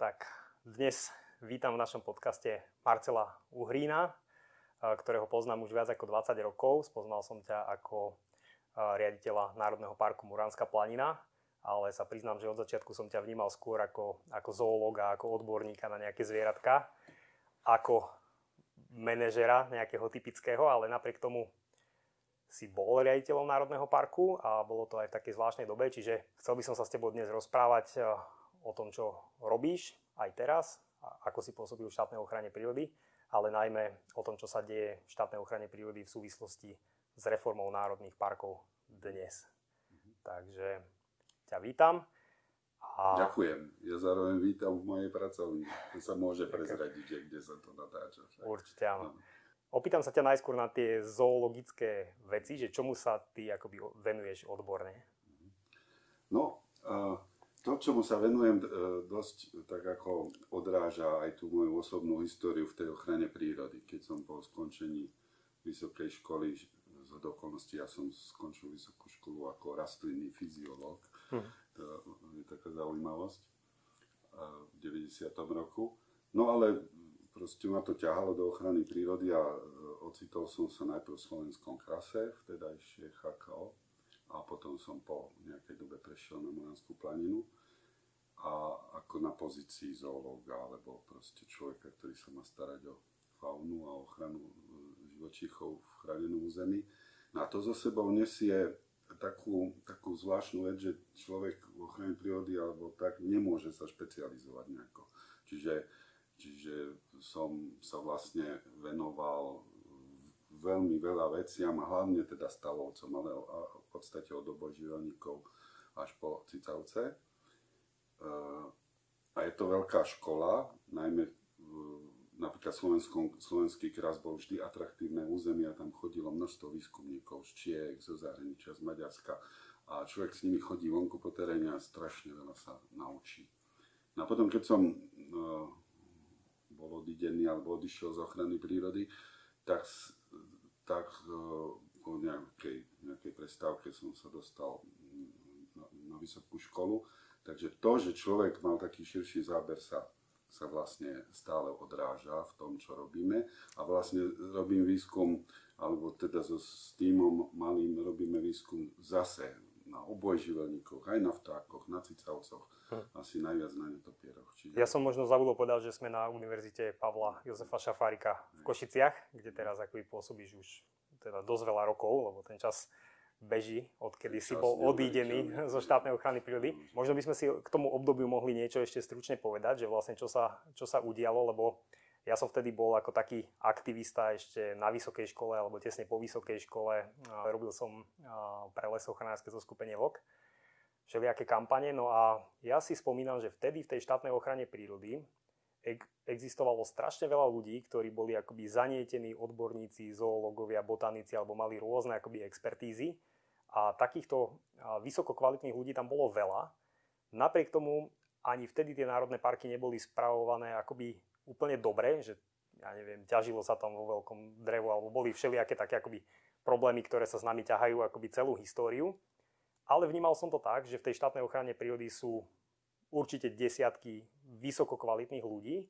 Tak dnes vítam v našom podcaste Marcela Uhrína, ktorého poznám už viac ako 20 rokov. Spoznal som ťa ako riaditeľa Národného parku Muránska planina, ale sa priznám, že od začiatku som ťa vnímal skôr ako, ako zoológa, ako odborníka na nejaké zvieratka, ako manažera nejakého typického, ale napriek tomu si bol riaditeľom Národného parku a bolo to aj v takej zvláštnej dobe, čiže chcel by som sa s tebou dnes rozprávať o tom, čo robíš aj teraz, ako si pôsobil v štátnej ochrane prírody, ale najmä o tom, čo sa deje v štátnej ochrane prírody v súvislosti s reformou národných parkov dnes. Takže ťa vítam. A... Ďakujem. Ja zároveň vítam v mojej pracovni. To sa môže prezradiť, kde sa to natáča. Však. Určite áno. No. Opýtam sa ťa najskôr na tie zoologické veci, že čomu sa ty akoby venuješ odborne? No, uh, to, čomu sa venujem e, dosť tak ako odráža aj tú moju osobnú históriu v tej ochrane prírody. Keď som po skončení vysokej školy, z okolností ja som skončil vysokú školu ako rastlinný fyziológ, hm. to je taká zaujímavosť, v 90. roku. No ale proste ma to ťahalo do ochrany prírody a e, ocitol som sa najprv v slovenskom krase, vtedajšie HKO, a potom som po nejakej dobe prešiel na Moranskú planinu a ako na pozícii zoológa alebo proste človeka, ktorý sa má starať o faunu a ochranu e, živočíchov v chránenom území. No a to zo sebou nesie takú, takú zvláštnu vec, že človek v ochrane prírody alebo tak nemôže sa špecializovať nejako. Čiže, čiže som sa vlastne venoval veľmi veľa veciam a hlavne teda stavovcom, ale v podstate od obožívaníkov až po cicavce. Eh, a je to veľká škola, najmä napríklad slovenský kras bol vždy atraktívne územie a tam chodilo množstvo výskumníkov z Čiech, zo zahraničia, z Maďarska a človek s nimi chodí vonku po teréne a strašne veľa sa naučí. No a potom, keď som uh, bol odidený alebo odišiel z ochrany prírody, tak tak e, po nejakej, nejakej prestávke som sa dostal na, na vysokú školu. Takže to, že človek mal taký širší záber sa, sa vlastne stále odráža v tom, čo robíme. A vlastne robím výskum, alebo teda so, s týmom malým robíme výskum zase na obojživelníkoch, aj na vtákoch, na cicavcoch, hm. asi najviac na netopieroch. Čiže... Ja som možno zabudol povedať, že sme na Univerzite Pavla Jozefa Šafárika v Košiciach, kde teraz akoby pôsobíš už teda dosť veľa rokov, lebo ten čas beží, odkedy si bol odídený zo štátnej ochrany prírody. Možno by sme si k tomu obdobiu mohli niečo ešte stručne povedať, že vlastne čo sa, čo sa udialo, lebo ja som vtedy bol ako taký aktivista ešte na vysokej škole alebo tesne po vysokej škole. Robil som pre lesochranárske zoskupenie VOK všelijaké kampane. No a ja si spomínam, že vtedy v tej štátnej ochrane prírody existovalo strašne veľa ľudí, ktorí boli akoby zanietení odborníci, zoológovia, botanici alebo mali rôzne akoby expertízy. A takýchto vysoko kvalitných ľudí tam bolo veľa. Napriek tomu ani vtedy tie národné parky neboli spravované akoby úplne dobre, že ja neviem, ťažilo sa tam vo veľkom drevu, alebo boli všelijaké také akoby problémy, ktoré sa s nami ťahajú akoby celú históriu. Ale vnímal som to tak, že v tej štátnej ochrane prírody sú určite desiatky vysoko kvalitných ľudí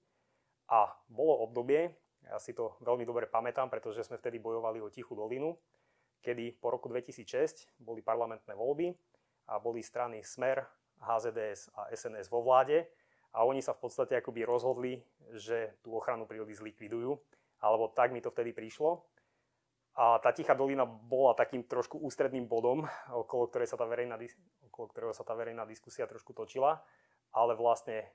a bolo obdobie, ja si to veľmi dobre pamätám, pretože sme vtedy bojovali o Tichú dolinu, kedy po roku 2006 boli parlamentné voľby a boli strany Smer, HZDS a SNS vo vláde a oni sa v podstate akoby rozhodli, že tú ochranu prírody zlikvidujú, alebo tak mi to vtedy prišlo. A tá Tichá dolina bola takým trošku ústredným bodom, okolo, ktorej sa tá verejná, okolo ktorého sa tá verejná diskusia trošku točila, ale vlastne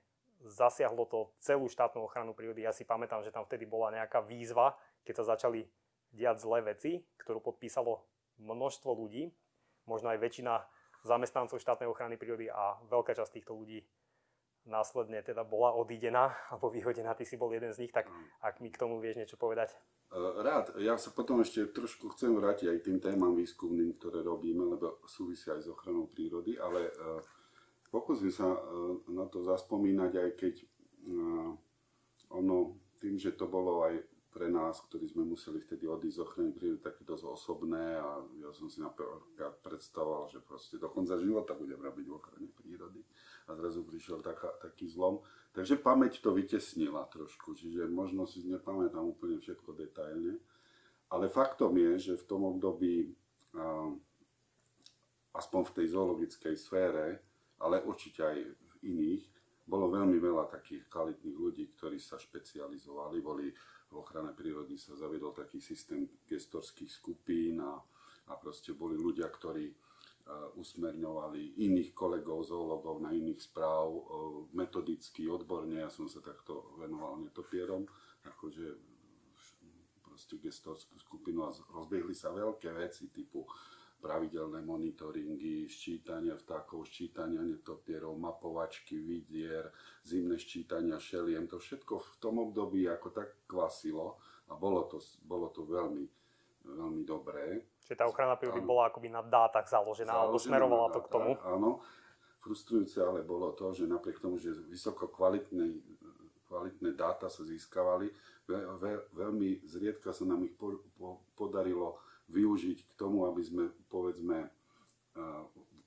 zasiahlo to celú štátnu ochranu prírody. Ja si pamätám, že tam vtedy bola nejaká výzva, keď sa začali diať zlé veci, ktorú podpísalo množstvo ľudí, možno aj väčšina zamestnancov štátnej ochrany prírody a veľká časť týchto ľudí následne teda bola odídená alebo vyhodená, ty si bol jeden z nich, tak mm. ak mi k tomu vieš niečo povedať. E, rád. Ja sa potom ešte trošku chcem vrátiť aj tým témam výskumným, ktoré robíme, lebo súvisia aj s ochranou prírody, ale e, pokúsim sa e, na to zaspomínať, aj keď ono tým, že to bolo aj pre nás, ktorí sme museli vtedy odísť z ochrany prírody, také dosť osobné a ja som si napríklad predstavoval, že proste do konca života budem robiť v ochrane prírody a zrazu prišiel taká, taký zlom. Takže pamäť to vytesnila trošku, čiže možno si nepamätám úplne všetko detailne, ale faktom je, že v tom období, aspoň v tej zoologickej sfére, ale určite aj v iných, bolo veľmi veľa takých kvalitných ľudí, ktorí sa špecializovali, boli v ochrane prírody sa zaviedol taký systém gestorských skupín a, a proste boli ľudia, ktorí uh, usmerňovali iných kolegov, zoologov na iných správ, uh, metodicky, odborne. Ja som sa takto venoval netopierom, akože proste gestorskú skupinu a rozbiehli sa veľké veci typu pravidelné monitoringy, ščítania vtákov, ščítania netopierov, mapovačky, vidier, zimné ščítania šeliem. To všetko v tom období ako tak kvasilo a bolo to, bolo to veľmi, veľmi dobré. Čiže tá ochrana prírody bola akoby na dátach založená, založená alebo smerovala to k tomu? Áno. Frustrujúce ale bolo to, že napriek tomu, že vysoko kvalitné, kvalitné dáta sa získavali, veľmi zriedka sa nám ich po, po, podarilo využiť k tomu, aby sme, povedzme,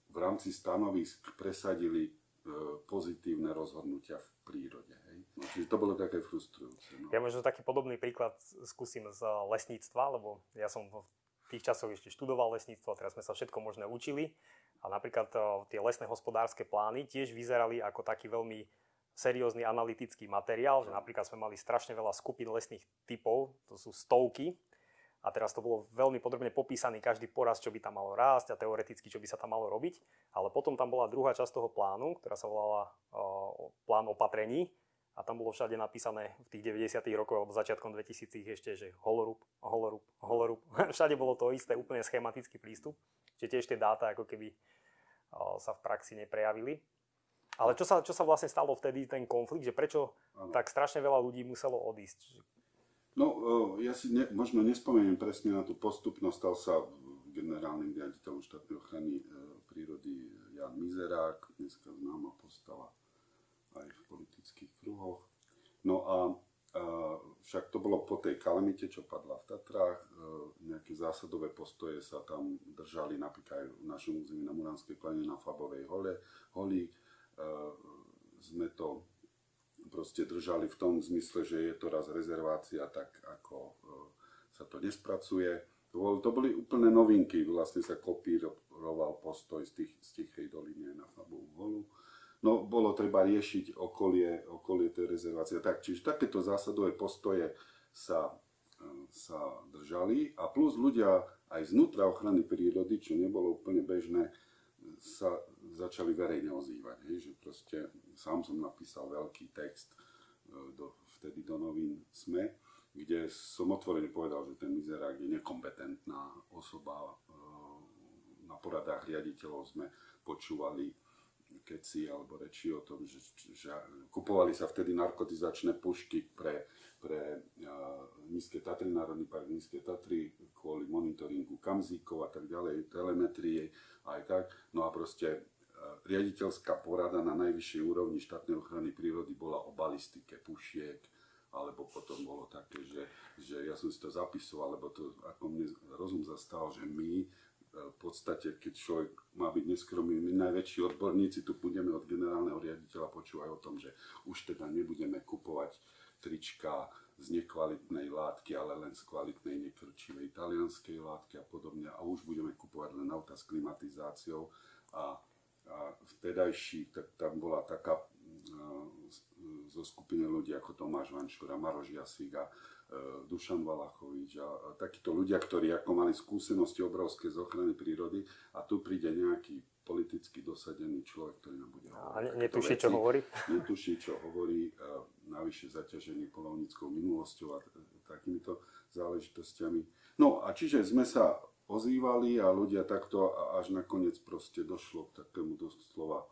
v rámci stanovisk presadili e, pozitívne rozhodnutia v prírode. Hej. No, čiže to bolo také frustrujúce. No. Ja možno taký podobný príklad skúsim z lesníctva, lebo ja som v tých časoch ešte študoval lesníctvo, teraz sme sa všetko možné učili. A napríklad e, tie lesné hospodárske plány tiež vyzerali ako taký veľmi seriózny analytický materiál, že napríklad sme mali strašne veľa skupín lesných typov, to sú stovky, a teraz to bolo veľmi podrobne popísaný každý poraz, čo by tam malo rásť a teoreticky, čo by sa tam malo robiť. Ale potom tam bola druhá časť toho plánu, ktorá sa volala uh, plán opatrení a tam bolo všade napísané v tých 90. rokoch alebo začiatkom 2000 ešte, že holorúb, holorúb, holorúb. všade bolo to isté, úplne schematický prístup. Čiže tiež tie dáta ako keby uh, sa v praxi neprejavili. Ale čo sa, čo sa vlastne stalo vtedy, ten konflikt, že prečo ano. tak strašne veľa ľudí muselo odísť? No, ja si ne, možno nespomeniem presne na tú postupnosť. Stal sa generálnym riaditeľom štátnej ochrany e, prírody Jan Mizerák, dneska známa postava aj v politických kruhoch. No a, však to bolo po tej kalamite, čo padla v Tatrách. E, nejaké zásadové postoje sa tam držali napríklad aj v našom území na Muránskej plane na Fabovej hole, holi. E, sme to proste držali v tom zmysle, že je to raz rezervácia, tak ako e, sa to nespracuje. To boli úplne novinky, vlastne sa kopíroval postoj z, tých, z Tichej doliny na Fabovú holu. No, bolo treba riešiť okolie, okolie tej rezervácie. Tak, čiže takéto zásadové postoje sa, e, sa držali a plus ľudia aj znútra ochrany prírody, čo nebolo úplne bežné, sa začali verejne ozývať. Hej, že proste sám som napísal veľký text e, do, vtedy do novín SME, kde som otvorene povedal, že ten mizerák je nekompetentná osoba. E, na poradách riaditeľov sme počúvali keci alebo reči o tom, že, že kupovali sa vtedy narkotizačné pušky pre, pre uh, Nízke Tatry, Národný park Nízke Tatry, kvôli monitoringu kamzíkov a tak ďalej, telemetrie aj tak. No a proste riaditeľská porada na najvyššej úrovni štátnej ochrany prírody bola o balistike pušiek, alebo potom bolo také, že, že ja som si to zapisoval, lebo to ako mne rozum zastal, že my e, v podstate, keď človek má byť neskromný, my najväčší odborníci tu budeme od generálneho riaditeľa počúvať o tom, že už teda nebudeme kupovať trička z nekvalitnej látky, ale len z kvalitnej nekvrčivej italianskej látky a podobne. A už budeme kupovať len auta s klimatizáciou a a vtedajší, tak tam bola taká zo skupiny ľudí ako Tomáš Vanšura, Maroš Jasík a e, Dušan Valachovič a, a takíto ľudia, ktorí ako mali skúsenosti obrovské z ochrany prírody a tu príde nejaký politicky dosadený človek, ktorý nám bude hovoriť. A netuší, čo hovorí? Netuší, čo hovorí, navyše zaťažený polovníckou minulosťou a takýmito záležitostiami. No a čiže sme sa ozývali a ľudia takto až nakoniec proste došlo k takému doslova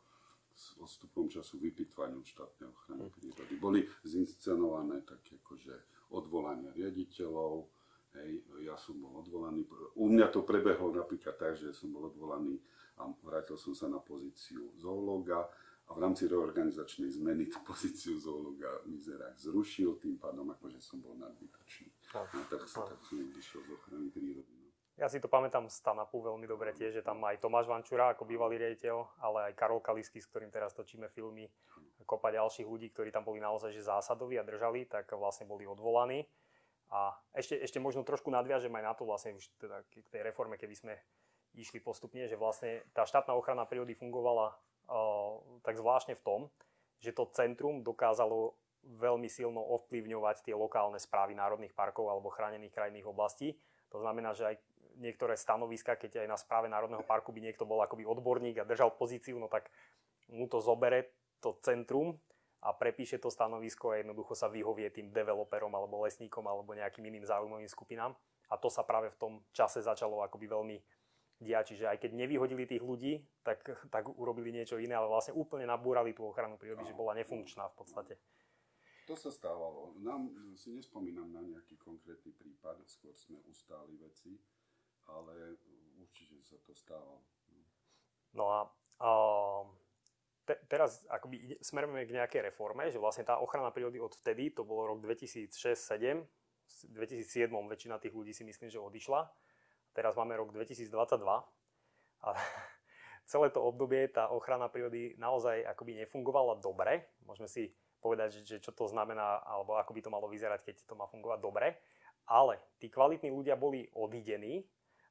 s odstupom času vypitvaniu štátnej ochrany hm. prírody. Boli zinscenované také akože odvolania riaditeľov, hej, ja som bol odvolaný. U mňa to prebehlo napríklad tak, že som bol odvolaný a vrátil som sa na pozíciu zoológa a v rámci reorganizačnej zmeny tú pozíciu zoológa Mizerák zrušil, tým pádom akože som bol nadbytočný. A tak, no. tak som vyšiel z ochrany prírody. Ja si to pamätám z Tanapu veľmi dobre tiež, že tam aj Tomáš Vančura ako bývalý riaditeľ, ale aj Karol Kalisky, s ktorým teraz točíme filmy, kopa ďalších ľudí, ktorí tam boli naozaj že zásadoví a držali, tak vlastne boli odvolaní. A ešte, ešte možno trošku nadviažem aj na to vlastne už teda k tej reforme, keby sme išli postupne, že vlastne tá štátna ochrana prírody fungovala uh, tak zvláštne v tom, že to centrum dokázalo veľmi silno ovplyvňovať tie lokálne správy národných parkov alebo chránených krajinných oblastí. To znamená, že aj niektoré stanoviska, keď aj na správe Národného parku by niekto bol akoby odborník a držal pozíciu, no tak mu to zobere to centrum a prepíše to stanovisko a jednoducho sa vyhovie tým developerom alebo lesníkom alebo nejakým iným záujmovým skupinám. A to sa práve v tom čase začalo akoby veľmi diať. Čiže aj keď nevyhodili tých ľudí, tak, tak urobili niečo iné, ale vlastne úplne nabúrali tú ochranu prírody, že bola nefunkčná v podstate. To sa stávalo. Nám si nespomínam na nejaký konkrétny prípad, skôr sme ustáli veci ale určite sa to stávalo. No a, a te, teraz akoby ide, smerujeme k nejakej reforme, že vlastne tá ochrana prírody od vtedy, to bolo rok 2006-2007, v 2007 väčšina tých ľudí si myslím, že odišla. Teraz máme rok 2022 a celé to obdobie tá ochrana prírody naozaj akoby nefungovala dobre. Môžeme si povedať, že, že čo to znamená, alebo ako by to malo vyzerať, keď to má fungovať dobre. Ale tí kvalitní ľudia boli odidení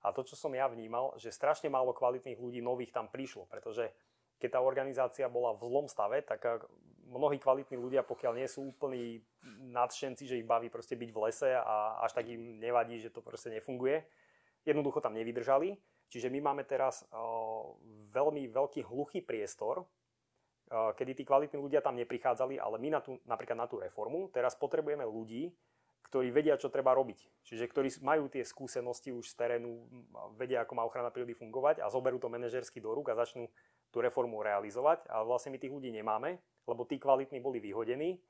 a to, čo som ja vnímal, že strašne málo kvalitných ľudí nových tam prišlo, pretože keď tá organizácia bola v zlom stave, tak eh, mnohí kvalitní ľudia, pokiaľ nie sú úplní nadšenci, že ich baví proste byť v lese a až tak im nevadí, že to proste nefunguje, jednoducho tam nevydržali. Čiže my máme teraz uh, veľmi veľký hluchý priestor, uh, kedy tí kvalitní ľudia tam neprichádzali, ale my na tú, napríklad na tú reformu teraz potrebujeme ľudí, ktorí vedia, čo treba robiť. Čiže ktorí majú tie skúsenosti už z terénu, vedia, ako má ochrana prírody fungovať a zoberú to manažersky do rúk a začnú tú reformu realizovať. A vlastne my tých ľudí nemáme, lebo tí kvalitní boli vyhodení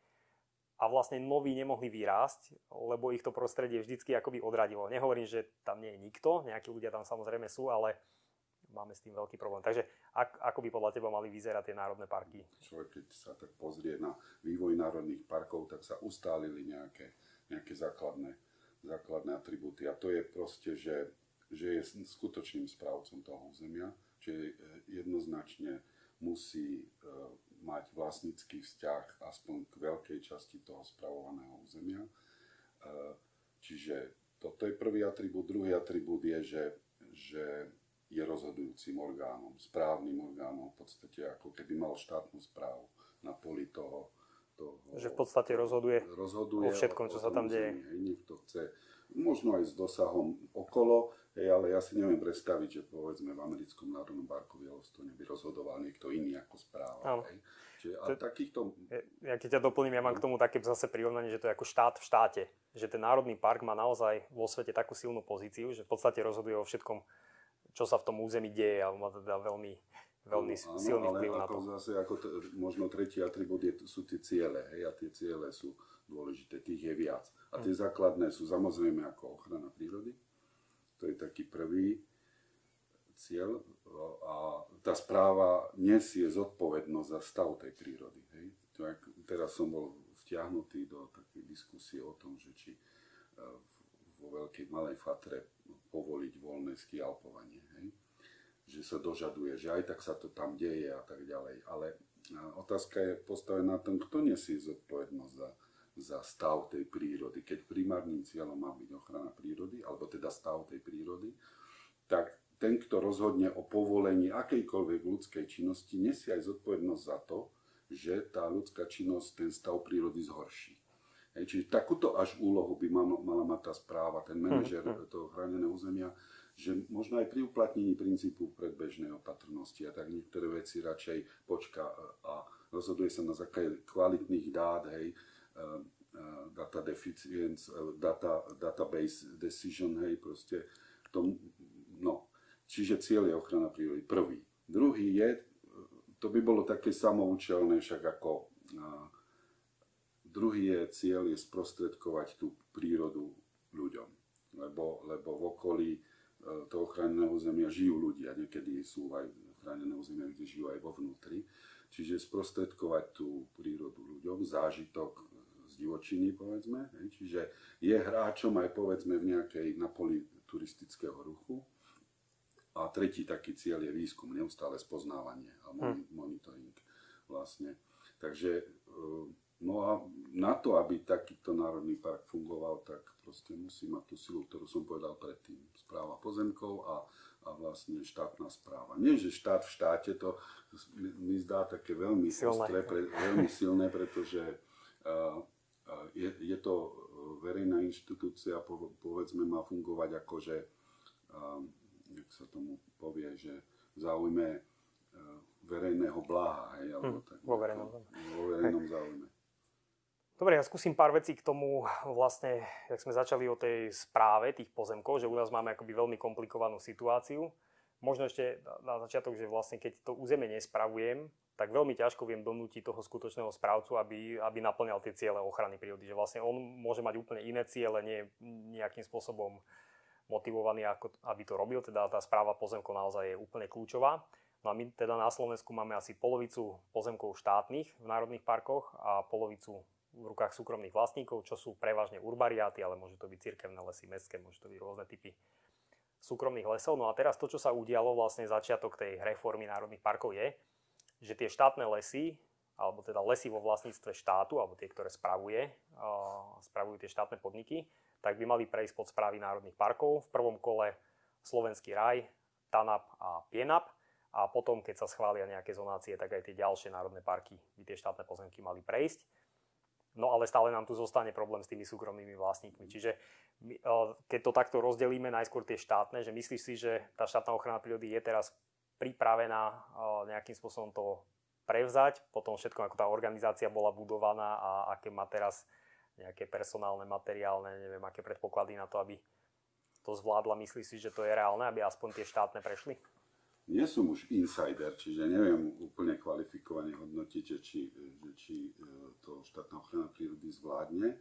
a vlastne noví nemohli vyrásť, lebo ich to prostredie vždycky akoby odradilo. Nehovorím, že tam nie je nikto, nejakí ľudia tam samozrejme sú, ale máme s tým veľký problém. Takže ak, ako by podľa teba mali vyzerať tie národné parky? Človek, keď sa tak pozrie na vývoj národných parkov, tak sa ustálili nejaké nejaké základné, základné atribúty. A to je proste, že, že je skutočným správcom toho územia, že jednoznačne musí e, mať vlastnícky vzťah aspoň k veľkej časti toho spravovaného územia. E, čiže toto je prvý atribút. Druhý atribút je, že, že je rozhodujúcim orgánom, správnym orgánom, v podstate ako keby mal štátnu správu na poli toho, toho, že v podstate rozhoduje, rozhoduje o všetkom, čo sa tam deje. Niekto chce, možno aj s dosahom okolo, hej, ale ja si neviem predstaviť, že povedzme v americkom národnom parku v Yellowstone by rozhodoval niekto iný ako správa. Hej. Čiže, a to, takýchto... Ja keď ťa doplním, ja mám k tomu také zase prirovnanie, že to je ako štát v štáte. Že ten národný park má naozaj vo svete takú silnú pozíciu, že v podstate rozhoduje o všetkom, čo sa v tom území deje, alebo má teda veľmi veľmi no, silný vplyv na to. Zase ako t- možno tretí atribút je, sú tie ciele, hej, a tie ciele sú dôležité, tých je viac. A tie mm. základné sú samozrejme ako ochrana prírody, to je taký prvý cieľ a tá správa nesie zodpovednosť za stav tej prírody. Hej. Tak, teraz som bol vtiahnutý do takej diskusie o tom, že či e, vo veľkej malej fatre povoliť voľné skialpovanie. Hej že sa dožaduje, že aj tak sa to tam deje a tak ďalej. Ale otázka je postavená na tom, kto nesie zodpovednosť za, za stav tej prírody. Keď primárnym cieľom má byť ochrana prírody, alebo teda stav tej prírody, tak ten, kto rozhodne o povolení akejkoľvek ľudskej činnosti, nesie aj zodpovednosť za to, že tá ľudská činnosť ten stav prírody zhorší. Hej, čiže takúto až úlohu by mala, mať tá správa, ten manažer hm, hm. toho chráneného územia, že možno aj pri uplatnení princípu predbežnej opatrnosti a tak niektoré veci radšej počka a rozhoduje sa na základe kvalitných dát, hej, data deficiency, data, database decision, hej, proste tom, no. Čiže cieľ je ochrana prírody. Prvý. Druhý je, to by bolo také samoučelné, však ako a, druhý je cieľ je sprostredkovať tú prírodu ľuďom. Lebo, lebo v okolí E, toho chráneného územia žijú ľudia. Niekedy sú aj chránené územia, kde žijú aj vo vnútri. Čiže sprostredkovať tú prírodu ľuďom, zážitok z divočiny, povedzme. Čiže je hráčom aj povedzme v nejakej na poli turistického ruchu. A tretí taký cieľ je výskum, neustále spoznávanie a hm. monitoring vlastne. Takže e, no a na to, aby takýto národný park fungoval, tak proste musí mať tú silu, ktorú som povedal predtým. Správa pozemkov a, a vlastne štátna správa. Nie, že štát v štáte, to mi zdá také veľmi silné, ostré, pre, veľmi silné pretože uh, uh, je, je to verejná inštitúcia, povedzme, má fungovať ako, že uh, jak sa tomu povie, že v záujme e, verejného bláha, hej, alebo hm, tak. Vo verejnom, vo verejnom záujme. Dobre, ja skúsim pár vecí k tomu, vlastne, jak sme začali o tej správe tých pozemkov, že u nás máme akoby veľmi komplikovanú situáciu. Možno ešte na začiatok, že vlastne keď to územie nespravujem, tak veľmi ťažko viem donútiť toho skutočného správcu, aby, aby naplňal tie ciele ochrany prírody. Že vlastne on môže mať úplne iné ciele, nie nejakým spôsobom motivovaný, ako, aby to robil. Teda tá správa pozemkov naozaj je úplne kľúčová. No a my teda na Slovensku máme asi polovicu pozemkov štátnych v národných parkoch a polovicu v rukách súkromných vlastníkov, čo sú prevažne urbariáty, ale môžu to byť cirkevné lesy, mestské, môžu to byť rôzne typy súkromných lesov. No a teraz to, čo sa udialo, vlastne začiatok tej reformy národných parkov je, že tie štátne lesy, alebo teda lesy vo vlastníctve štátu, alebo tie, ktoré spravuje, spravujú tie štátne podniky, tak by mali prejsť pod správy národných parkov. V prvom kole Slovenský raj, TANAP a PIENAP a potom, keď sa schvália nejaké zonácie, tak aj tie ďalšie národné parky by tie štátne pozemky mali prejsť. No ale stále nám tu zostane problém s tými súkromnými vlastníkmi. Čiže keď to takto rozdelíme, najskôr tie štátne, že myslíš si, že tá štátna ochrana prírody je teraz pripravená nejakým spôsobom to prevzať, potom všetko, ako tá organizácia bola budovaná a aké má teraz nejaké personálne, materiálne, neviem, aké predpoklady na to, aby to zvládla. Myslíš si, že to je reálne, aby aspoň tie štátne prešli? Nie som už insider, čiže neviem úplne kvalifikovane hodnotiť, že či, že či e, to štátna ochrana prírody zvládne,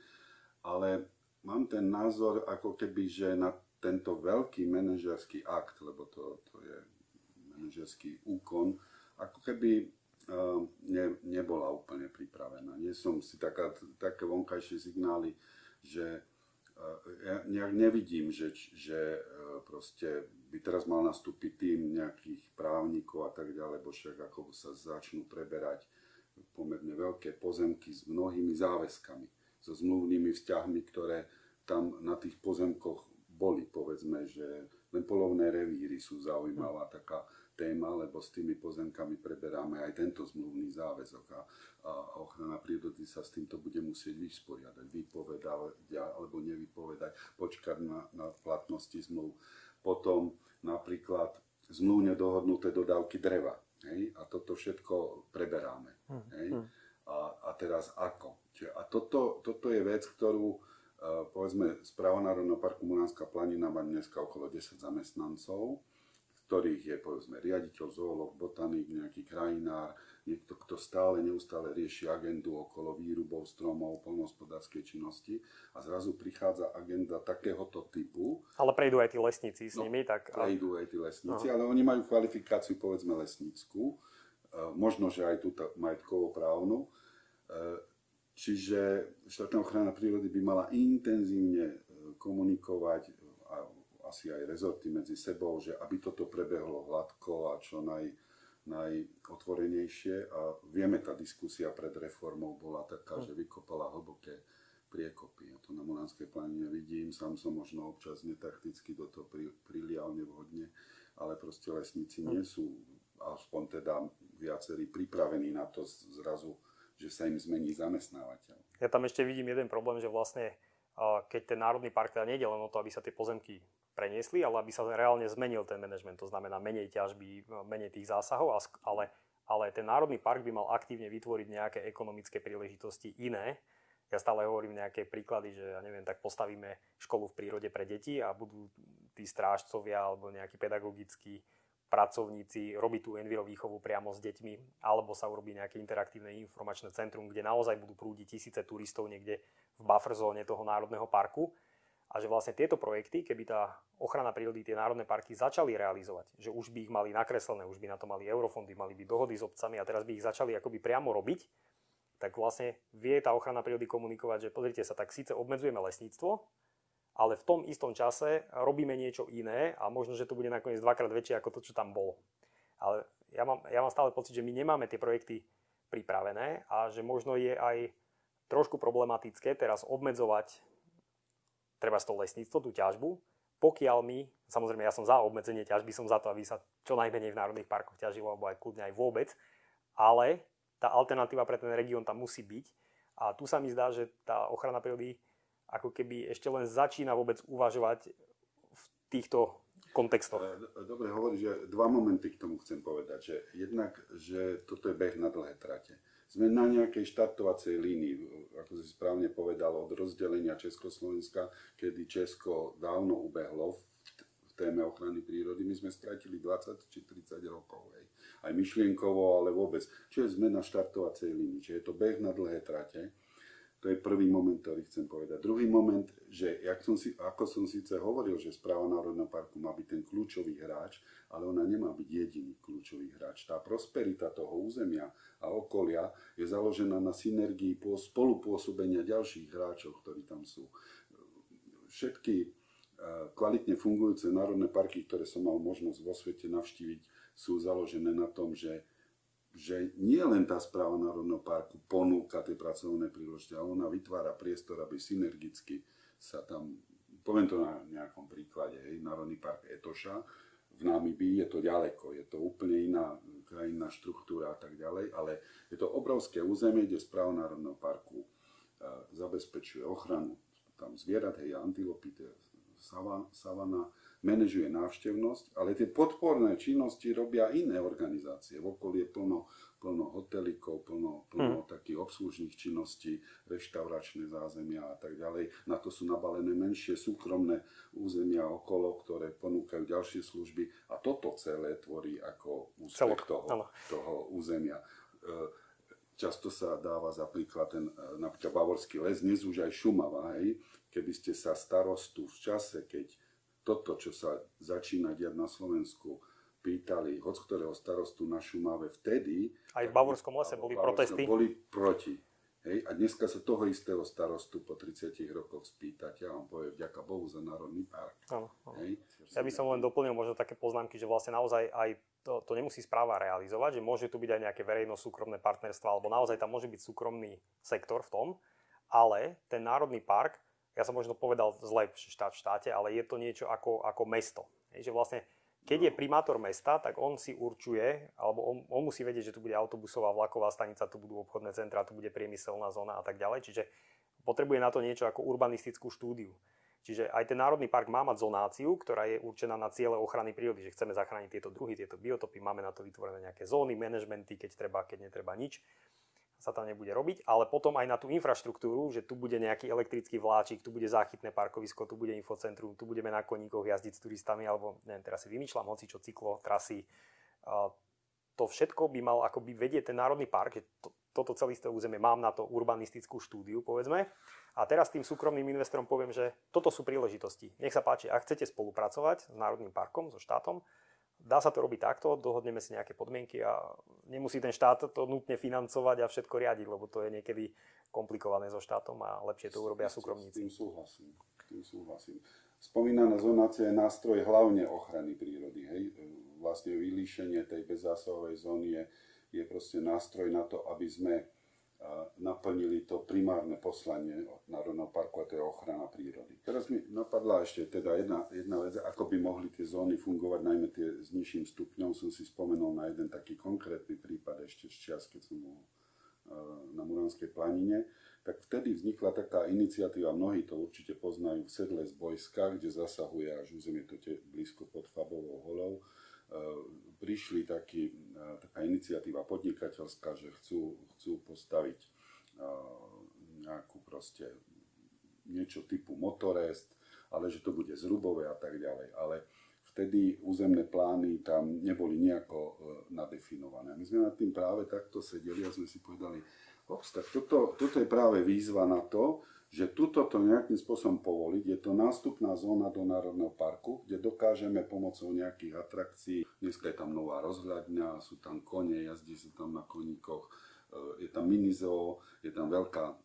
ale mám ten názor ako keby, že na tento veľký manažerský akt, lebo to, to je manažerský úkon, ako keby Ehm, ne, nebola úplne pripravená. Nie som si taká, také vonkajšie signály, že eh, ja nevidím, že, že proste by teraz mal nastúpiť tým nejakých právnikov a tak ďalej, bo však ako sa začnú preberať pomerne veľké pozemky s mnohými záväzkami, so zmluvnými vzťahmi, ktoré tam na tých pozemkoch boli, povedzme, že len polovné revíry sú zaujímavá taká téma, lebo s tými pozemkami preberáme aj tento zmluvný záväzok a, a ochrana prírody sa s týmto bude musieť vysporiadať, vypovedať alebo nevypovedať, počkať na, na platnosti zmluv. Potom napríklad zmluvne dohodnuté dodávky dreva. Hej? A toto všetko preberáme. Hm, hej? Hm. A, a teraz ako? Čiže, a toto, toto je vec, ktorú uh, povedzme Správa Národného parku Muránska planina má dneska okolo 10 zamestnancov ktorých je povedzme riaditeľ, zoolog, botanik, nejaký krajinár, niekto, kto stále, neustále rieši agendu okolo výrubov stromov, polnohospodárskej činnosti a zrazu prichádza agenda takéhoto typu. Ale prejdú aj tí lesníci s no, nimi, tak... Prejdú aj tí lesníci, Aha. ale oni majú kvalifikáciu povedzme lesnícku, e, možno, že aj túto majetkovo-právnu. E, čiže štátna ochrana prírody by mala intenzívne e, komunikovať asi aj rezorty medzi sebou, že aby toto prebehlo hladko a čo naj, najotvorenejšie. A vieme, tá diskusia pred reformou bola taká, že vykopala hlboké priekopy. Ja to na Monánskej planine vidím, sám som možno občas netakticky do toho pri, prilial nevhodne, ale proste lesníci nie sú, aspoň teda viacerí pripravení na to zrazu, že sa im zmení zamestnávateľ. Ja tam ešte vidím jeden problém, že vlastne keď ten národný park teda nejde len o to, aby sa tie pozemky preniesli, ale aby sa reálne zmenil ten manažment. To znamená menej ťažby, menej tých zásahov, ale, ale ten národný park by mal aktívne vytvoriť nejaké ekonomické príležitosti iné. Ja stále hovorím nejaké príklady, že ja neviem, tak postavíme školu v prírode pre deti a budú tí strážcovia alebo nejakí pedagogickí pracovníci robiť tú envirovýchovu priamo s deťmi, alebo sa urobí nejaké interaktívne informačné centrum, kde naozaj budú prúdiť tisíce turistov niekde v buffer zóne toho národného parku a že vlastne tieto projekty, keby tá ochrana prírody, tie národné parky začali realizovať, že už by ich mali nakreslené, už by na to mali eurofondy, mali by dohody s obcami a teraz by ich začali akoby priamo robiť, tak vlastne vie tá ochrana prírody komunikovať, že pozrite sa, tak síce obmedzujeme lesníctvo, ale v tom istom čase robíme niečo iné a možno, že to bude nakoniec dvakrát väčšie ako to, čo tam bolo. Ale ja mám, ja mám stále pocit, že my nemáme tie projekty pripravené a že možno je aj trošku problematické teraz obmedzovať treba z to lesníctvo, tú ťažbu, pokiaľ my, samozrejme ja som za obmedzenie ťažby, som za to, aby sa čo najmenej v národných parkoch ťažilo, alebo aj kľudne aj vôbec, ale tá alternatíva pre ten región tam musí byť a tu sa mi zdá, že tá ochrana prírody ako keby ešte len začína vôbec uvažovať v týchto kontextoch. Dobre hovorí, že dva momenty k tomu chcem povedať. Že jednak, že toto je beh na dlhé trate. Sme na nejakej štartovacej línii, ako si správne povedal, od rozdelenia Československa, kedy Česko dávno ubehlo v téme ochrany prírody. My sme stratili 20 či 30 rokov. Hej. Aj myšlienkovo, ale vôbec. Čiže sme na štartovacej línii. Čiže je to beh na dlhé trate. To je prvý moment, ktorý chcem povedať. Druhý moment, že jak som si, ako som síce hovoril, že správa Národného parku má byť ten kľúčový hráč, ale ona nemá byť jediný kľúčový hráč. Tá prosperita toho územia a okolia je založená na synergii spolupôsobenia ďalších hráčov, ktorí tam sú. Všetky e, kvalitne fungujúce národné parky, ktoré som mal možnosť vo svete navštíviť, sú založené na tom, že že nie len tá správa Národného parku ponúka tie pracovné príležitosti, ale ona vytvára priestor, aby synergicky sa tam, poviem to na nejakom príklade, hej, Národný park Etoša, v Namibii je to ďaleko, je to úplne iná krajinná štruktúra a tak ďalej, ale je to obrovské územie, kde správa Národného parku uh, zabezpečuje ochranu tam zvierat, hej, antilopy, savana, manažuje návštevnosť, ale tie podporné činnosti robia iné organizácie. V okolí je plno, plno hotelikov, plno, plno mm. takých obslužných činností, reštauračné zázemia a tak ďalej. Na to sú nabalené menšie súkromné územia okolo, ktoré ponúkajú ďalšie služby a toto celé tvorí ako úspech toho, toho územia. E, často sa dáva za príklad ten e, napríklad Bavorský les, dnes už aj Šumava, hej? keby ste sa starostu v čase, keď toto, čo sa začína diať na Slovensku, pýtali hoď ktorého starostu na Šumave vtedy. Aj v Bavorskom lese boli protesty. Boli proti. Hej, a dneska sa toho istého starostu po 30 rokoch spýtať a on povie vďaka Bohu za Národný park. Áno, áno. Hej. Ja by som len doplnil možno také poznámky, že vlastne naozaj aj to, to nemusí správa realizovať, že môže tu byť aj nejaké verejno-súkromné partnerstva, alebo naozaj tam môže byť súkromný sektor v tom, ale ten Národný park ja som možno povedal zle štát v štáte, ale je to niečo ako, ako mesto. Je, že vlastne, keď je primátor mesta, tak on si určuje, alebo on, on musí vedieť, že tu bude autobusová vlaková stanica, tu budú obchodné centra, tu bude priemyselná zóna a tak ďalej. Čiže potrebuje na to niečo ako urbanistickú štúdiu. Čiže aj ten Národný park má mať zonáciu, ktorá je určená na ciele ochrany prírody, že chceme zachrániť tieto druhy, tieto biotopy, máme na to vytvorené nejaké zóny, manažmenty, keď treba, keď netreba nič sa tam nebude robiť, ale potom aj na tú infraštruktúru, že tu bude nejaký elektrický vláčik, tu bude záchytné parkovisko, tu bude infocentrum, tu budeme na koníkoch jazdiť s turistami, alebo neviem, teraz si vymýšľam, hoci čo cyklo, trasy. To všetko by mal akoby vedieť ten národný park, že to, toto celisté územie mám na to urbanistickú štúdiu, povedzme. A teraz tým súkromným investorom poviem, že toto sú príležitosti. Nech sa páči, ak chcete spolupracovať s Národným parkom, so štátom, dá sa to robiť takto, dohodneme si nejaké podmienky a nemusí ten štát to nutne financovať a všetko riadiť, lebo to je niekedy komplikované so štátom a lepšie to urobia súkromníci. S tým súhlasím. Tým súhlasím. Spomínaná zonácia je nástroj hlavne ochrany prírody. Hej? Vlastne vylíšenie tej bezzásahovej zóny je, je proste nástroj na to, aby sme naplnili to primárne poslanie od Národného parku a to je ochrana prírody. Teraz mi napadla ešte teda jedna, jedna vec, ako by mohli tie zóny fungovať, najmä tie s nižším stupňom. Som si spomenul na jeden taký konkrétny prípad ešte z čas, keď som bol na Muranskej planine, tak vtedy vznikla taká iniciatíva, mnohí to určite poznajú, v Sedle z Bojska, kde zasahuje až územie to blízko pod Fabovou holou, E, prišli taký, e, taká iniciatíva podnikateľská, že chcú, chcú postaviť e, nejakú proste niečo typu motorest, ale že to bude zrubové a tak ďalej. Ale vtedy územné plány tam neboli nejako nadefinované. My sme nad tým práve takto sedeli a sme si povedali, ops, tak toto, toto je práve výzva na to, že tuto to nejakým spôsobom povoliť. Je to nástupná zóna do Národného parku, kde dokážeme pomocou nejakých atrakcií, dneska je tam nová rozhľadňa, sú tam kone, jazdí sa tam na koníkoch, e, je tam minizoo, je tam veľká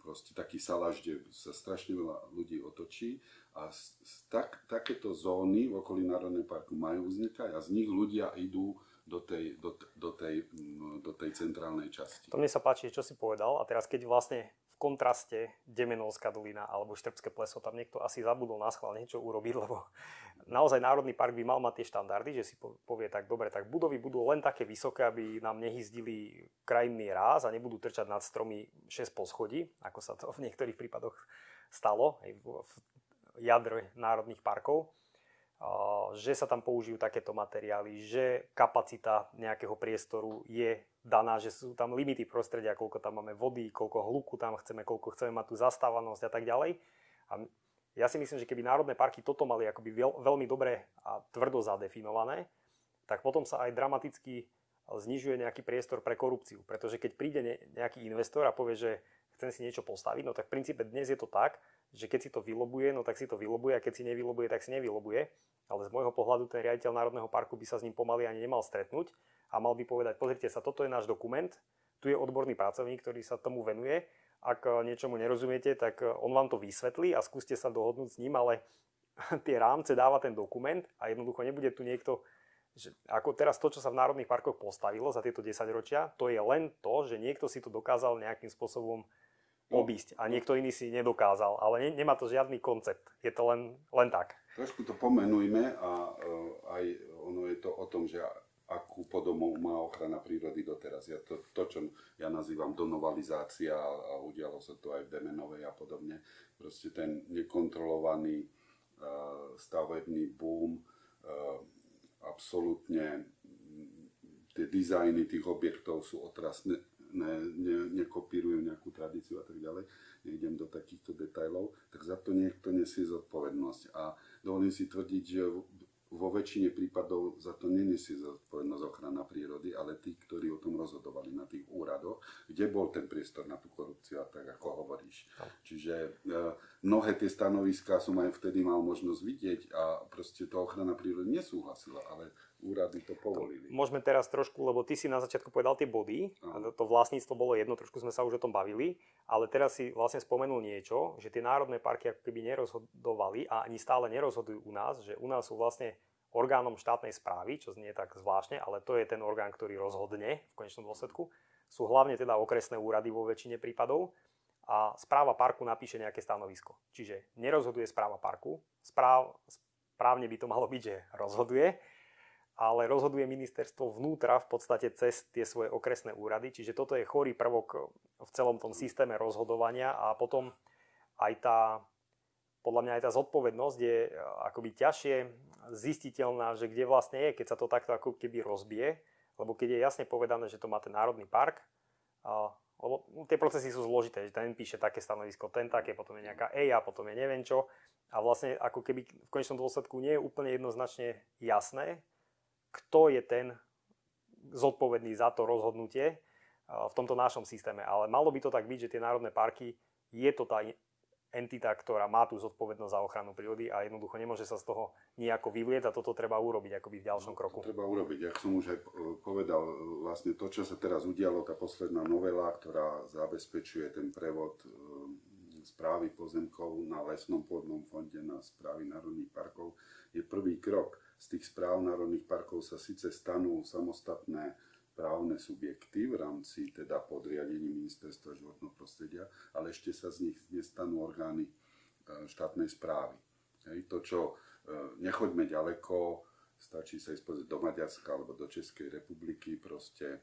proste taký salaš, kde sa strašne veľa ľudí otočí a z, z, tak, takéto zóny v okolí Národného parku majú vznikať a z nich ľudia idú do tej, do, do, tej, do tej centrálnej časti. To mne sa páči, čo si povedal a teraz keď vlastne v kontraste Demenovská dolina alebo Štrbské pleso, tam niekto asi zabudol na schvál niečo urobiť, lebo naozaj Národný park by mal mať tie štandardy, že si povie tak, dobre, tak budovy budú len také vysoké, aby nám nehyzdili krajinný ráz a nebudú trčať nad stromy 6 poschodí, ako sa to v niektorých prípadoch stalo aj v jadre národných parkov že sa tam použijú takéto materiály, že kapacita nejakého priestoru je daná, že sú tam limity prostredia, koľko tam máme vody, koľko hluku tam chceme, koľko chceme mať tú zastávanosť a tak ďalej. A ja si myslím, že keby národné parky toto mali akoby veľmi dobre a tvrdo zadefinované, tak potom sa aj dramaticky znižuje nejaký priestor pre korupciu. Pretože keď príde nejaký investor a povie, že chcem si niečo postaviť, no tak v princípe dnes je to tak, že keď si to vylobuje, no tak si to vylobuje a keď si nevylobuje, tak si nevylobuje ale z môjho pohľadu ten riaditeľ Národného parku by sa s ním pomaly ani nemal stretnúť a mal by povedať, pozrite sa, toto je náš dokument, tu je odborný pracovník, ktorý sa tomu venuje, ak eh, niečomu nerozumiete, tak eh, on vám to vysvetlí a skúste sa dohodnúť s ním, ale tie rámce dáva ten dokument a jednoducho nebude tu niekto, že ako teraz to, čo sa v národných parkoch postavilo za tieto 10 ročia, to je len to, že niekto si to dokázal nejakým spôsobom. Obísť a niekto iný si nedokázal, ale ne, nemá to žiadny koncept, je to len, len tak. Trošku to pomenujme a uh, aj ono je to o tom, že akú podobu má ochrana prírody doteraz. Ja to, to, čo ja nazývam donovalizácia a udialo sa to aj v Demenovej a podobne, proste ten nekontrolovaný uh, stavebný boom, uh, absolútne tie dizajny tých objektov sú otrasné, ne, ne, nekopírujú nejakú tradíciu a tak ďalej, nejdem do takýchto detajlov, tak za to niekto nesie zodpovednosť. A dovolím si tvrdiť, že vo väčšine prípadov za to nenesie zodpovednosť ochrana prírody, ale tí, ktorí o tom rozhodovali na tých úradoch, kde bol ten priestor na tú korupciu a tak, ako hovoríš. No. Čiže e, mnohé tie stanoviská som aj vtedy mal možnosť vidieť a proste to ochrana prírody nesúhlasila, ale úrady to povolili. Môžeme teraz trošku, lebo ty si na začiatku povedal tie body, Aha. to vlastníctvo bolo jedno, trošku sme sa už o tom bavili, ale teraz si vlastne spomenul niečo, že tie národné parky ako keby nerozhodovali a ani stále nerozhodujú u nás, že u nás sú vlastne orgánom štátnej správy, čo znie tak zvláštne, ale to je ten orgán, ktorý rozhodne v konečnom dôsledku. Sú hlavne teda okresné úrady vo väčšine prípadov a správa parku napíše nejaké stanovisko. Čiže nerozhoduje správa parku, správ, správne by to malo byť, že rozhoduje, ale rozhoduje ministerstvo vnútra v podstate cez tie svoje okresné úrady. Čiže toto je chorý prvok v celom tom systéme rozhodovania a potom aj tá, podľa mňa aj tá zodpovednosť je e, akoby ťažšie zistiteľná, že kde vlastne je, keď sa to takto ako keby rozbije, lebo keď je jasne povedané, že to má ten národný park, lebo tie procesy sú zložité, že ten píše také stanovisko, ten také, potom je nejaká EIA, potom je neviem čo a vlastne ako keby v konečnom dôsledku nie je úplne jednoznačne jasné, kto je ten zodpovedný za to rozhodnutie v tomto našom systéme. Ale malo by to tak byť, že tie národné parky je to tá entita, ktorá má tú zodpovednosť za ochranu prírody a jednoducho nemôže sa z toho nejako vyvlieť a toto treba urobiť akoby v ďalšom kroku. To treba urobiť. Jak som už aj povedal, vlastne to, čo sa teraz udialo, tá posledná novela, ktorá zabezpečuje ten prevod správy pozemkov na lesnom pôdnom fonde na správy národných parkov, je prvý krok z tých správ národných parkov sa síce stanú samostatné právne subjekty v rámci teda podriadení ministerstva životného prostredia, ale ešte sa z nich nestanú orgány e, štátnej správy. Hej, to, čo e, nechoďme ďaleko, stačí sa ísť do Maďarska alebo do Českej republiky, proste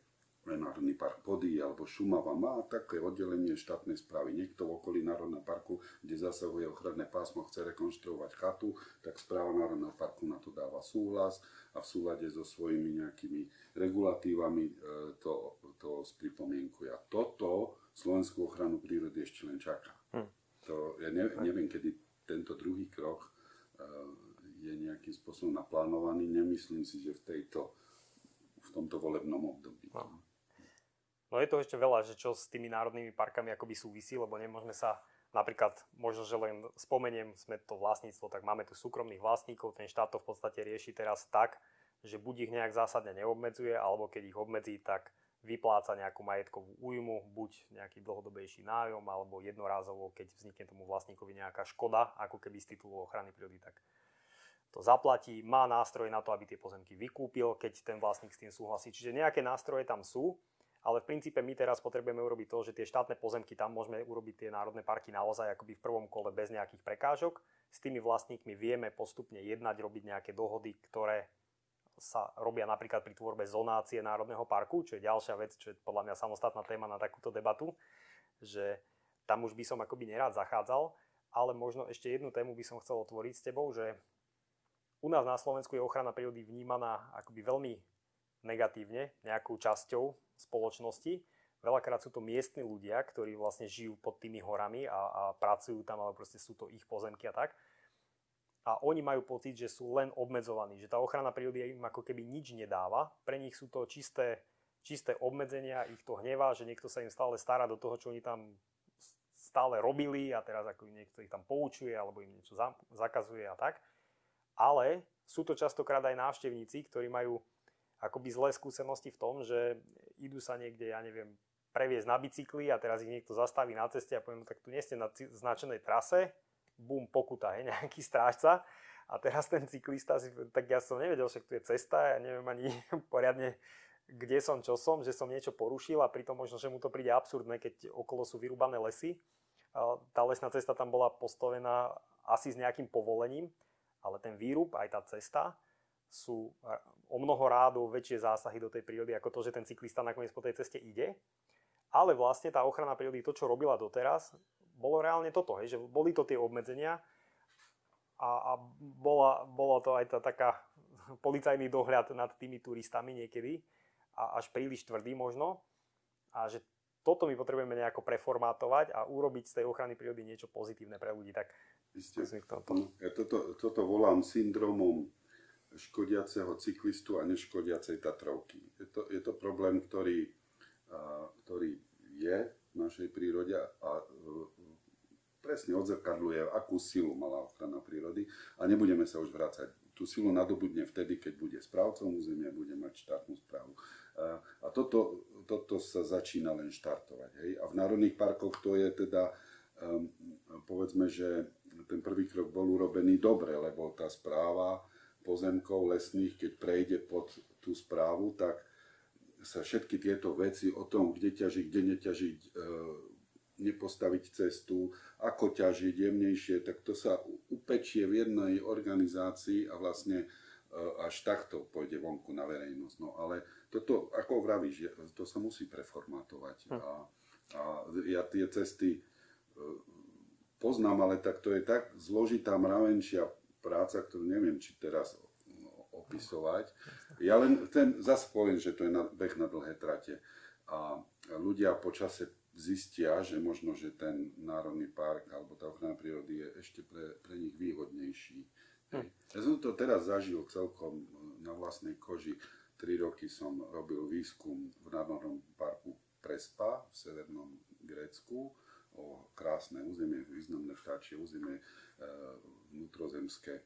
Národný park Pody alebo Šumava má také oddelenie štátnej správy. Niekto v okolí Národného parku, kde zasahuje ochranné pásmo, chce rekonštruovať chatu, tak správa Národného parku na to dáva súhlas a v súlade so svojimi nejakými regulatívami e, to, to spripomienkuje. A toto Slovenskú ochranu prírody ešte len čaká. Hm. To, ja ne, neviem, kedy tento druhý krok uh, je nejakým spôsobom naplánovaný. Nemyslím si, že v tejto v tomto volebnom období. No. No je to ešte veľa, že čo s tými národnými parkami akoby súvisí, lebo nemôžeme sa napríklad, možno, že len spomeniem, sme to vlastníctvo, tak máme tu súkromných vlastníkov, ten štát to v podstate rieši teraz tak, že buď ich nejak zásadne neobmedzuje, alebo keď ich obmedzí, tak vypláca nejakú majetkovú újmu, buď nejaký dlhodobejší nájom, alebo jednorázovo, keď vznikne tomu vlastníkovi nejaká škoda, ako keby z titulu ochrany prírody, tak to zaplatí, má nástroje na to, aby tie pozemky vykúpil, keď ten vlastník s tým súhlasí. Čiže nejaké nástroje tam sú, ale v princípe my teraz potrebujeme urobiť to, že tie štátne pozemky tam môžeme urobiť tie národné parky naozaj akoby v prvom kole bez nejakých prekážok. S tými vlastníkmi vieme postupne jednať, robiť nejaké dohody, ktoré sa robia napríklad pri tvorbe zonácie Národného parku, čo je ďalšia vec, čo je podľa mňa samostatná téma na takúto debatu, že tam už by som akoby nerád zachádzal, ale možno ešte jednu tému by som chcel otvoriť s tebou, že u nás na Slovensku je ochrana prírody vnímaná akoby veľmi negatívne nejakou časťou spoločnosti. Veľakrát sú to miestni ľudia, ktorí vlastne žijú pod tými horami a, a pracujú tam, ale proste sú to ich pozemky a tak. A oni majú pocit, že sú len obmedzovaní, že tá ochrana prírody im ako keby nič nedáva. Pre nich sú to čisté, čisté obmedzenia, ich to hnevá, že niekto sa im stále stará do toho, čo oni tam stále robili a teraz ako niekto ich tam poučuje alebo im niečo zakazuje a tak ale sú to častokrát aj návštevníci, ktorí majú akoby zlé skúsenosti v tom, že idú sa niekde, ja neviem, previesť na bicykli a teraz ich niekto zastaví na ceste a poviem, no tak tu nie ste na značenej trase, bum, pokuta, hej, nejaký strážca. A teraz ten cyklista si, tak ja som nevedel, že tu je cesta, ja neviem ani poriadne, kde som, čo som, že som niečo porušil a pritom možno, že mu to príde absurdné, keď okolo sú vyrúbané lesy. Tá lesná cesta tam bola postavená asi s nejakým povolením ale ten výrub, aj tá cesta sú o mnoho rádov väčšie zásahy do tej prírody, ako to, že ten cyklista nakoniec po tej ceste ide. Ale vlastne tá ochrana prírody, to, čo robila doteraz, bolo reálne toto, hej, že boli to tie obmedzenia a, a bola, bola to aj tá taká policajný dohľad nad tými turistami niekedy a až príliš tvrdý možno a že toto my potrebujeme nejako preformátovať a urobiť z tej ochrany prírody niečo pozitívne pre ľudí. Tak no, ja toto, toto volám syndromom škodiaceho cyklistu a neškodiacej Tatrovky. Je to, je to problém, ktorý, ktorý je v našej prírode a presne odzrkadluje, akú silu mala ochrana prírody a nebudeme sa už vrácať. Tú silu nadobudne vtedy, keď bude správcom územia, bude mať štátnu správu. A, a toto, toto sa začína len štartovať. Hej? A v národných parkoch to je teda, um, povedzme, že ten prvý krok bol urobený dobre, lebo tá správa pozemkov lesných, keď prejde pod tú správu, tak sa všetky tieto veci o tom, kde ťažiť, kde neťažiť, e, nepostaviť cestu, ako ťažiť jemnejšie, tak to sa upečie v jednej organizácii a vlastne e, až takto pôjde vonku na verejnosť. No ale toto, ako vravíš, to sa musí preformátovať. Hm. A, a ja tie cesty e, poznám, ale tak to je tak zložitá mravenčia práca, ktorú neviem, či teraz opisovať. Ja len ten zase poviem, že to je na, beh na dlhé trate. A ľudia počase zistia, že možno, že ten národný park alebo tá ochrana prírody je ešte pre, pre nich výhodnejší. Hej. Ja som to teraz zažil celkom na vlastnej koži. Tri roky som robil výskum v Národnom parku Prespa v severnom Grécku o krásne územie, významné vtáčie územie, e, vnútrozemské e,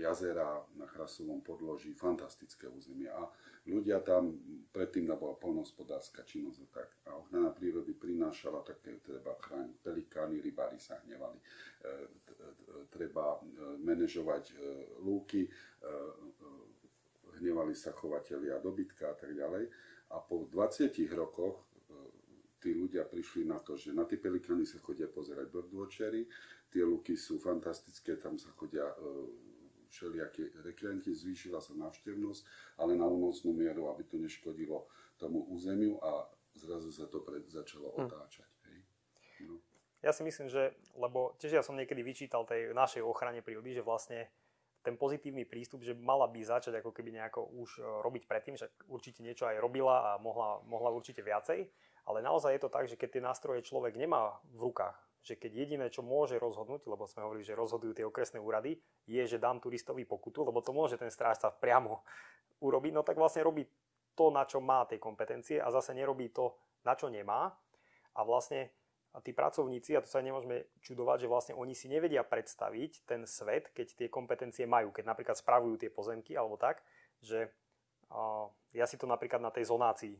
jazera na chrasovom podloží, fantastické územie. A ľudia tam, predtým bola polnohospodárska činnosť a tak. A ochrana prírody prinášala také, treba chrániť pelikány, rybári sa hnevali, e, treba manažovať lúky, hnevali sa chovateľia dobytka a tak ďalej. A po 20 rokoch tí ľudia prišli na to, že na tie pelikány sa chodia pozerať birdwatchery, tie luky sú fantastické, tam sa chodia e, všelijaké rekreanti, zvýšila sa návštevnosť, ale na únosnú mieru, aby to neškodilo tomu územiu a zrazu sa to pred, začalo hm. otáčať. Hej. No. Ja si myslím, že, lebo tiež ja som niekedy vyčítal tej našej ochrane prírody, že vlastne ten pozitívny prístup, že mala by začať ako keby nejako už e, robiť predtým, že určite niečo aj robila a mohla, mohla určite viacej, ale naozaj je to tak, že keď tie nástroje človek nemá v rukách, že keď jediné, čo môže rozhodnúť, lebo sme hovorili, že rozhodujú tie okresné úrady, je, že dám turistovi pokutu, lebo to môže ten strážca priamo urobiť, no tak vlastne robí to, na čo má tie kompetencie a zase nerobí to, na čo nemá. A vlastne tí pracovníci, a to sa nemôžeme čudovať, že vlastne oni si nevedia predstaviť ten svet, keď tie kompetencie majú, keď napríklad spravujú tie pozemky alebo tak, že ja si to napríklad na tej zonácii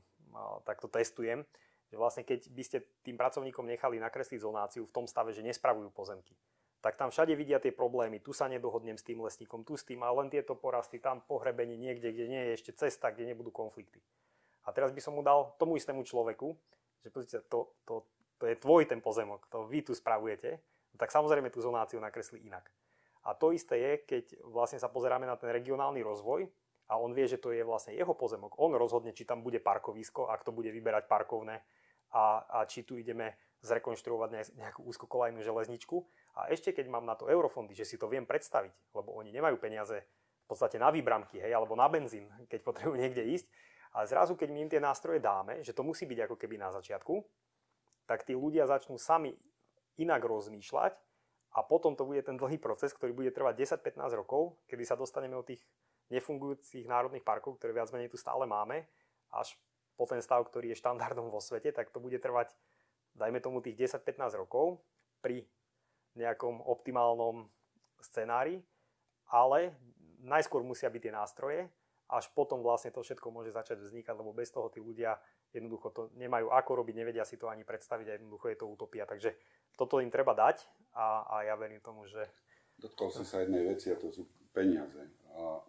takto testujem, že vlastne keď by ste tým pracovníkom nechali nakresliť zonáciu v tom stave, že nespravujú pozemky, tak tam všade vidia tie problémy. Tu sa nedohodnem s tým lesníkom, tu s tým, ale len tieto porasty, tam pohrebenie niekde, kde nie je ešte cesta, kde nebudú konflikty. A teraz by som mu dal tomu istému človeku, že pozrite, to, to, to je tvoj ten pozemok, to vy tu spravujete, no tak samozrejme tú zonáciu nakreslí inak. A to isté je, keď vlastne sa pozeráme na ten regionálny rozvoj, a on vie, že to je vlastne jeho pozemok. On rozhodne, či tam bude parkovisko, ak to bude vyberať parkovné a, a či tu ideme zrekonštruovať nejakú úzkokolajnú železničku. A ešte keď mám na to eurofondy, že si to viem predstaviť, lebo oni nemajú peniaze v podstate na výbramky, hej, alebo na benzín, keď potrebujú niekde ísť. A zrazu, keď my im tie nástroje dáme, že to musí byť ako keby na začiatku, tak tí ľudia začnú sami inak rozmýšľať a potom to bude ten dlhý proces, ktorý bude trvať 10-15 rokov, kedy sa dostaneme od tých nefungujúcich národných parkov, ktoré viac menej tu stále máme, až po ten stav, ktorý je štandardom vo svete, tak to bude trvať, dajme tomu, tých 10-15 rokov pri nejakom optimálnom scenári, ale najskôr musia byť tie nástroje, až potom vlastne to všetko môže začať vznikať, lebo bez toho tí ľudia jednoducho to nemajú ako robiť, nevedia si to ani predstaviť a jednoducho je to utopia. Takže toto im treba dať a, a ja verím tomu, že... Dotkol si sa jednej veci a to sú peniaze. A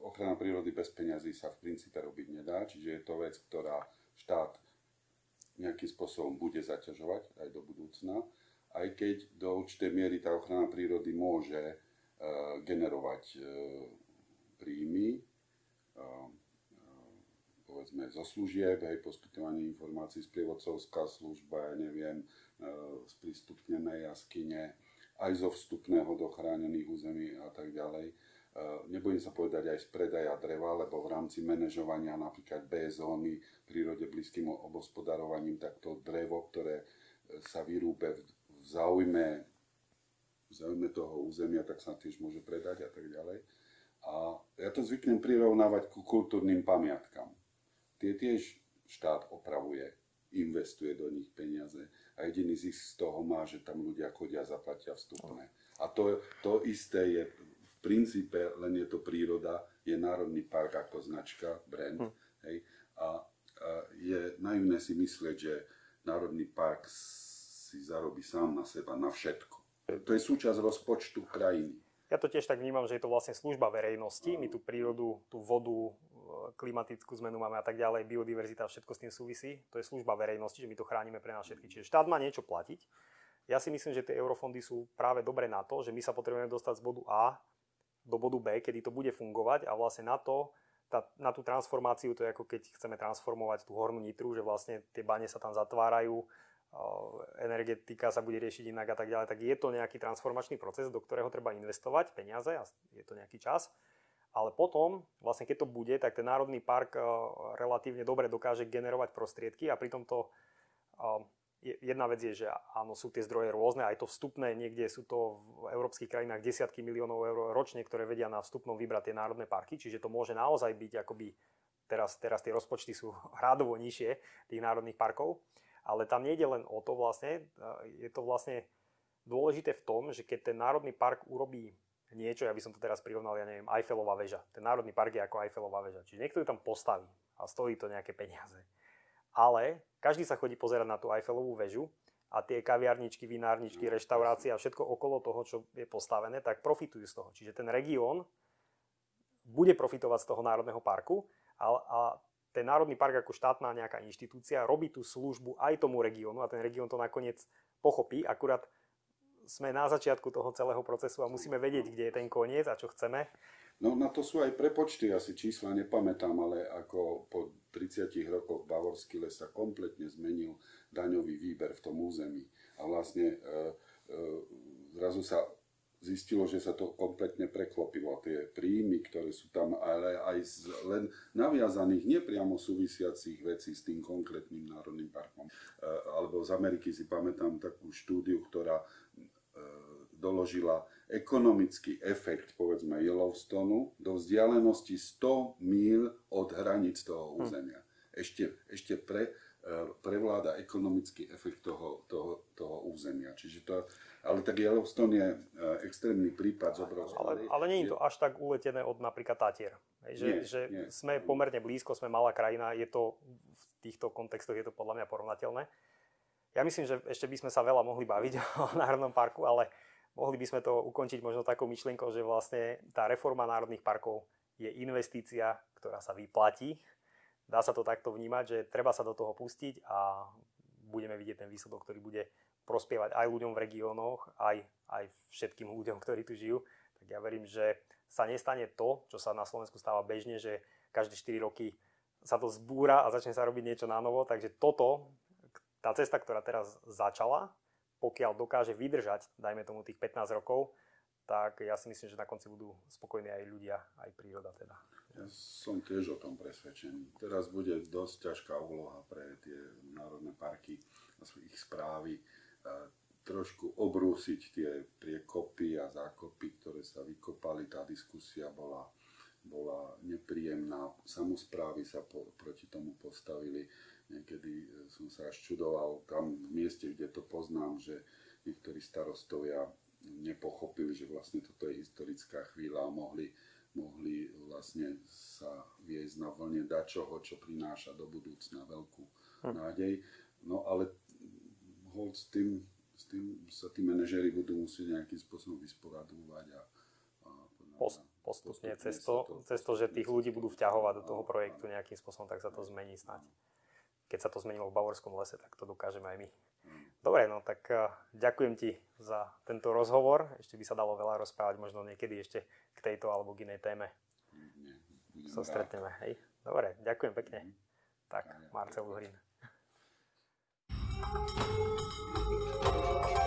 ochrana prírody bez peňazí sa v princípe robiť nedá, čiže je to vec, ktorá štát nejakým spôsobom bude zaťažovať aj do budúcna, aj keď do určitej miery tá ochrana prírody môže uh, generovať uh, príjmy, uh, povedzme zo služieb, hej, poskytovanie informácií, sprievodcovská služba, ja neviem, sprístupnené jaskyne, aj zo vstupného do chránených území a tak ďalej nebudem sa povedať aj z predaja dreva, lebo v rámci manažovania napríklad B zóny prírode blízkym obospodarovaním, tak to drevo, ktoré eh, sa vyrúbe v záujme, v záujme toho územia, tak sa tiež môže predať a tak ďalej. A ja to zvyknem prirovnávať ku kultúrnym pamiatkám. Tie tiež štát opravuje, investuje do nich peniaze a jediný zisk z toho má, že tam ľudia chodia a zaplatia vstupné. A to, to isté je princípe len je to príroda, je Národný park ako značka, brand. Hm. Hej, a, a je naivné si myslieť, že Národný park si zarobí sám na seba, na všetko. To je súčasť rozpočtu krajiny. Ja to tiež tak vnímam, že je to vlastne služba verejnosti. My tú prírodu, tú vodu, klimatickú zmenu máme a tak ďalej, biodiverzita, všetko s tým súvisí. To je služba verejnosti, že my to chránime pre nás všetky. Čiže štát má niečo platiť. Ja si myslím, že tie eurofondy sú práve dobre na to, že my sa potrebujeme dostať z bodu A do bodu B, kedy to bude fungovať a vlastne na to, tá, na tú transformáciu, to je ako keď chceme transformovať tú hornú nitru, že vlastne tie bane sa tam zatvárajú, energetika sa bude riešiť inak a tak ďalej, tak je to nejaký transformačný proces, do ktorého treba investovať peniaze a je to nejaký čas. Ale potom, vlastne keď to bude, tak ten Národný park relatívne dobre dokáže generovať prostriedky a pritom to jedna vec je, že áno, sú tie zdroje rôzne, aj to vstupné, niekde sú to v európskych krajinách desiatky miliónov eur ročne, ktoré vedia na vstupnom vybrať tie národné parky, čiže to môže naozaj byť akoby, teraz, teraz tie rozpočty sú hradovo nižšie tých národných parkov, ale tam nejde len o to vlastne, je to vlastne dôležité v tom, že keď ten národný park urobí niečo, ja by som to teraz prirovnal, ja neviem, Eiffelová väža. Ten národný park je ako Eiffelová väža. Čiže niekto ju tam postaví a stojí to nejaké peniaze ale každý sa chodí pozerať na tú Eiffelovú väžu a tie kaviarničky, vinárničky, no, reštaurácie a všetko okolo toho, čo je postavené, tak profitujú z toho. Čiže ten región bude profitovať z toho národného parku a, a ten národný park ako štátna nejaká inštitúcia robí tú službu aj tomu regiónu a ten región to nakoniec pochopí, akurát sme na začiatku toho celého procesu a musíme vedieť, kde je ten koniec a čo chceme. No na to sú aj prepočty, asi čísla nepamätám, ale ako po 30 rokoch Bavorský les sa kompletne zmenil daňový výber v tom území. A vlastne e, e, zrazu sa zistilo, že sa to kompletne preklopilo. Tie príjmy, ktoré sú tam, ale aj z len naviazaných, nepriamo súvisiacich vecí s tým konkrétnym národným parkom. E, alebo z Ameriky si pamätám takú štúdiu, ktorá e, doložila ekonomický efekt, povedzme, Yellowstonu do vzdialenosti 100 míl od hraníc toho hm. územia. Ešte, ešte pre, e, prevláda ekonomický efekt toho, toho, toho územia. Čiže to, ale tak Yellowstone je e, extrémny prípad z obrovského. Ale, ale nie je to až tak uletené od napríklad Tatier. Že, Nie, že nie. sme pomerne blízko, sme malá krajina, je to v týchto kontextoch je to podľa mňa porovnateľné. Ja myslím, že ešte by sme sa veľa mohli baviť o Národnom parku, ale mohli by sme to ukončiť možno takou myšlienkou, že vlastne tá reforma národných parkov je investícia, ktorá sa vyplatí. Dá sa to takto vnímať, že treba sa do toho pustiť a budeme vidieť ten výsledok, ktorý bude prospievať aj ľuďom v regiónoch, aj, aj všetkým ľuďom, ktorí tu žijú. Tak ja verím, že sa nestane to, čo sa na Slovensku stáva bežne, že každé 4 roky sa to zbúra a začne sa robiť niečo na novo. Takže toto, tá cesta, ktorá teraz začala, pokiaľ dokáže vydržať, dajme tomu tých 15 rokov, tak ja si myslím, že na konci budú spokojní aj ľudia, aj príroda teda. Ja som tiež o tom presvedčený. Teraz bude dosť ťažká úloha pre tie národné parky a ich správy trošku obrúsiť tie priekopy a zákopy, ktoré sa vykopali. Tá diskusia bola, bola nepríjemná. Samozprávy sa po, proti tomu postavili. Niekedy som sa až čudoval tam v mieste, kde to poznám, že niektorí starostovia nepochopili, že vlastne toto je historická chvíľa a mohli, mohli vlastne sa viesť na vlne dačoho, čo prináša do budúcna veľkú hm. nádej. No ale hold s tým s tým sa tí manažéri budú musieť nejakým spôsobom vysporadovať a, a Post, postupne, postupne cez, to, to, cez to, že tých ľudí budú vťahovať do toho projektu nejakým spôsobom, tak sa to zmení snáď. Keď sa to zmenilo v Bavorskom lese, tak to dokážeme aj my. Dobre, no tak uh, ďakujem ti za tento rozhovor. Ešte by sa dalo veľa rozprávať, možno niekedy ešte k tejto alebo k inej téme. Sa stretneme, hej. Dobre, ďakujem pekne. Tak, Marcel Uhrin. Thank you.